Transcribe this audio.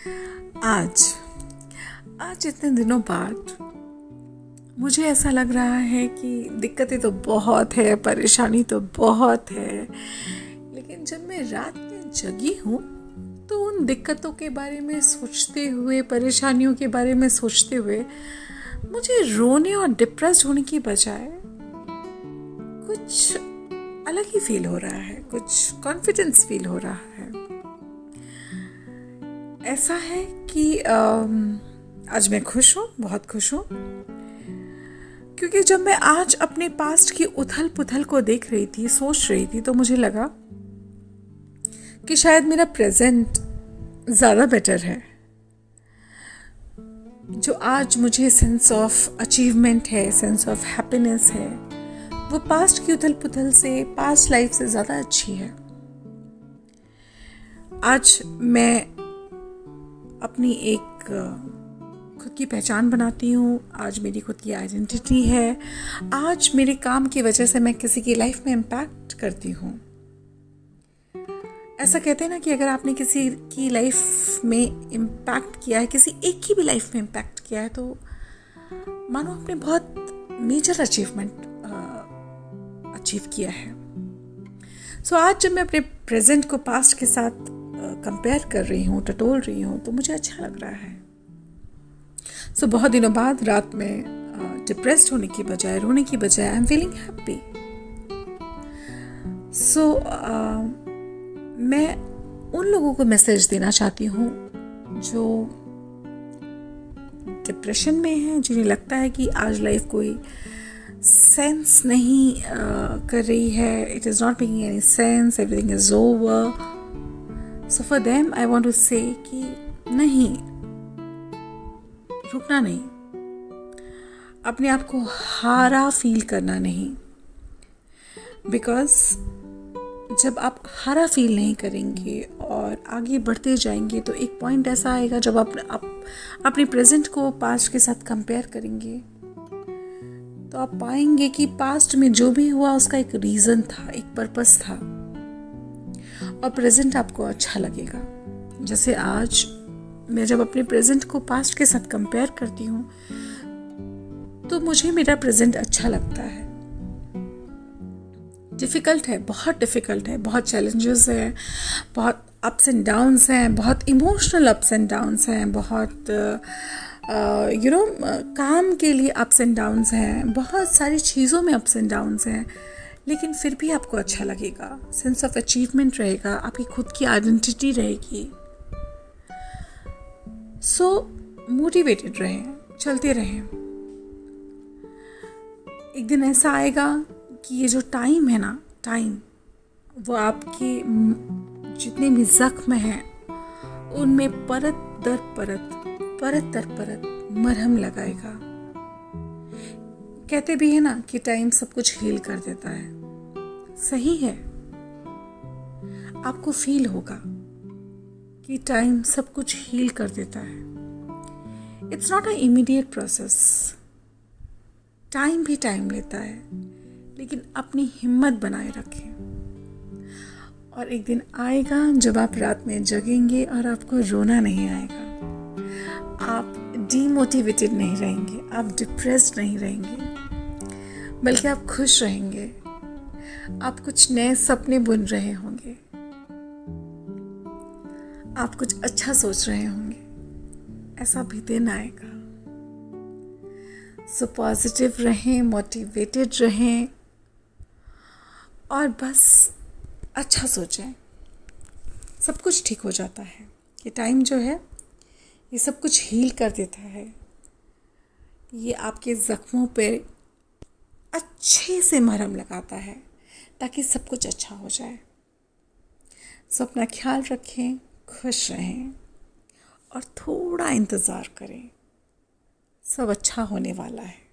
आज आज इतने दिनों बाद, मुझे ऐसा लग रहा है कि दिक्कतें तो बहुत है, परेशानी तो बहुत है, लेकिन जब मैं रात में जगी हूँ तो उन दिक्कतों के बारे में सोचते हुए, परेशानियों के बारे में सोचते हुए, मुझे रोने और डिप्रेस्ड होने की बजाय कुछ अलग ही फील हो रहा है, कुछ कॉन्फिडेंस फील हो रहा है। ऐसा है कि आज मैं खुश हूँ, बहुत खुश हूँ। क्योंकि जब मैं आज अपने पास्ट की उथल पुथल को देख रही थी, सोच रही थी तो मुझे लगा कि शायद मेरा प्रेजेंट ज़्यादा बेटर है। जो आज मुझे सेंस ऑफ़ अचीवमेंट है सेंस ऑफ़ हैप्पीनेस है, वो पास्ट की उथल पुथल से पास्ट लाइफ से ज़्यादा अच्छी है। आज मैं अपनी एक खुद की पहचान बनाती हूँ। आज मेरी खुद की आइडेंटिटी है। आज मेरे काम की वजह से मैं किसी की लाइफ में इम्पैक्ट करती हूँ। ऐसा कहते हैं ना कि अगर आपने किसी की लाइफ में इम्पैक्ट किया है किसी एक की भी लाइफ में इम्पैक्ट किया है तो मानो आपने बहुत मेजर अचीवमेंट अचीव किया है। सो so, आज जब मैं अपने प्रेजेंट को पास्ट के साथ कंपेयर कर रही हूँ टटोल रही हूँ तो मुझे अच्छा लग रहा है। सो so, बहुत दिनों बाद रात में डिप्रेस्ड होने की बजाय रोने की बजाय I am feeling happy so मैं उन लोगों को मैसेज देना चाहती हूँ जो डिप्रेशन में हैं जिन्हें लगता है कि आज लाइफ कोई सेंस नहीं uh, कर रही है it is not making any sense everything is over so for them I want to say कि नहीं रुकना नहीं। अपने आप को हारा फील करना नहीं। बिकॉज़ जब आप हारा फील नहीं करेंगे और आगे बढ़ते जाएँगे तो एक पॉइंट ऐसा आएगा जब आप, आप अपने प्रेजेंट को पास्ट के साथ कंपेयर करेंगे तो आप पाएँगे कि पास्ट में जो भी हुआ उसका एक रीज़न था एक पर्पस था। और प्रेजेंट आपको अच्छा लगेगा। जैसे आज मैं जब अपने प्रेजेंट को पास्ट के साथ कंपेयर करती हूँ तो मुझे मेरा प्रेजेंट अच्छा लगता है। डिफ़िकल्ट है, बहुत डिफ़िकल्ट है, बहुत चैलेंजेस हैं, बहुत अप्स एंड डाउन्स हैं, बहुत इमोशनल अप्स एंड डाउन्स हैं, बहुत यू नो काम के लिए अप्स एंड डाउन्स हैं, बहुत सारी चीज़ों में अप्स एंड डाउन्स हैं। लेकिन फिर भी आपको अच्छा लगेगा। सेंस ऑफ़ अचीवमेंट रहेगा, आपकी खुद की आइडेंटिटी रहेगी। सो मोटिवेटेड रहें, चलते रहें। एक दिन ऐसा आएगा कि ये जो टाइम है ना टाइम वो आपके जितने भी जख्म हैं, उनमें परत दर परत परत दर परत मरहम लगाएगा। कहते भी है ना कि टाइम सब कुछ हील कर देता है। सही है। आपको फील होगा कि टाइम सब कुछ हील कर देता है। It's not a immediate process time भी टाइम लेता है, लेकिन अपनी हिम्मत बनाए रखें। और एक दिन आएगा जब आप रात में जगेंगे और आपको रोना नहीं आएगा। आप डीमोटिवेटेड नहीं रहेंगे, आप डिप्रेस्ड नहीं रहेंगे, बल्कि आप खुश रहेंगे। आप कुछ नए सपने बुन रहे होंगे। आप कुछ अच्छा सोच रहे होंगे। ऐसा भी दिन आएगा। सो पॉजिटिव रहें मोटिवेटेड रहें और बस अच्छा सोचें। सब कुछ ठीक हो जाता है। ये टाइम जो है, ये सब कुछ हील कर देता है। ये आपके ज़ख्मों पर अच्छे से मरहम लगाता है। ताकि सब कुछ अच्छा हो जाए। सो अपना ख्याल रखें, खुश रहें और थोड़ा इंतज़ार करें। सब अच्छा होने वाला है।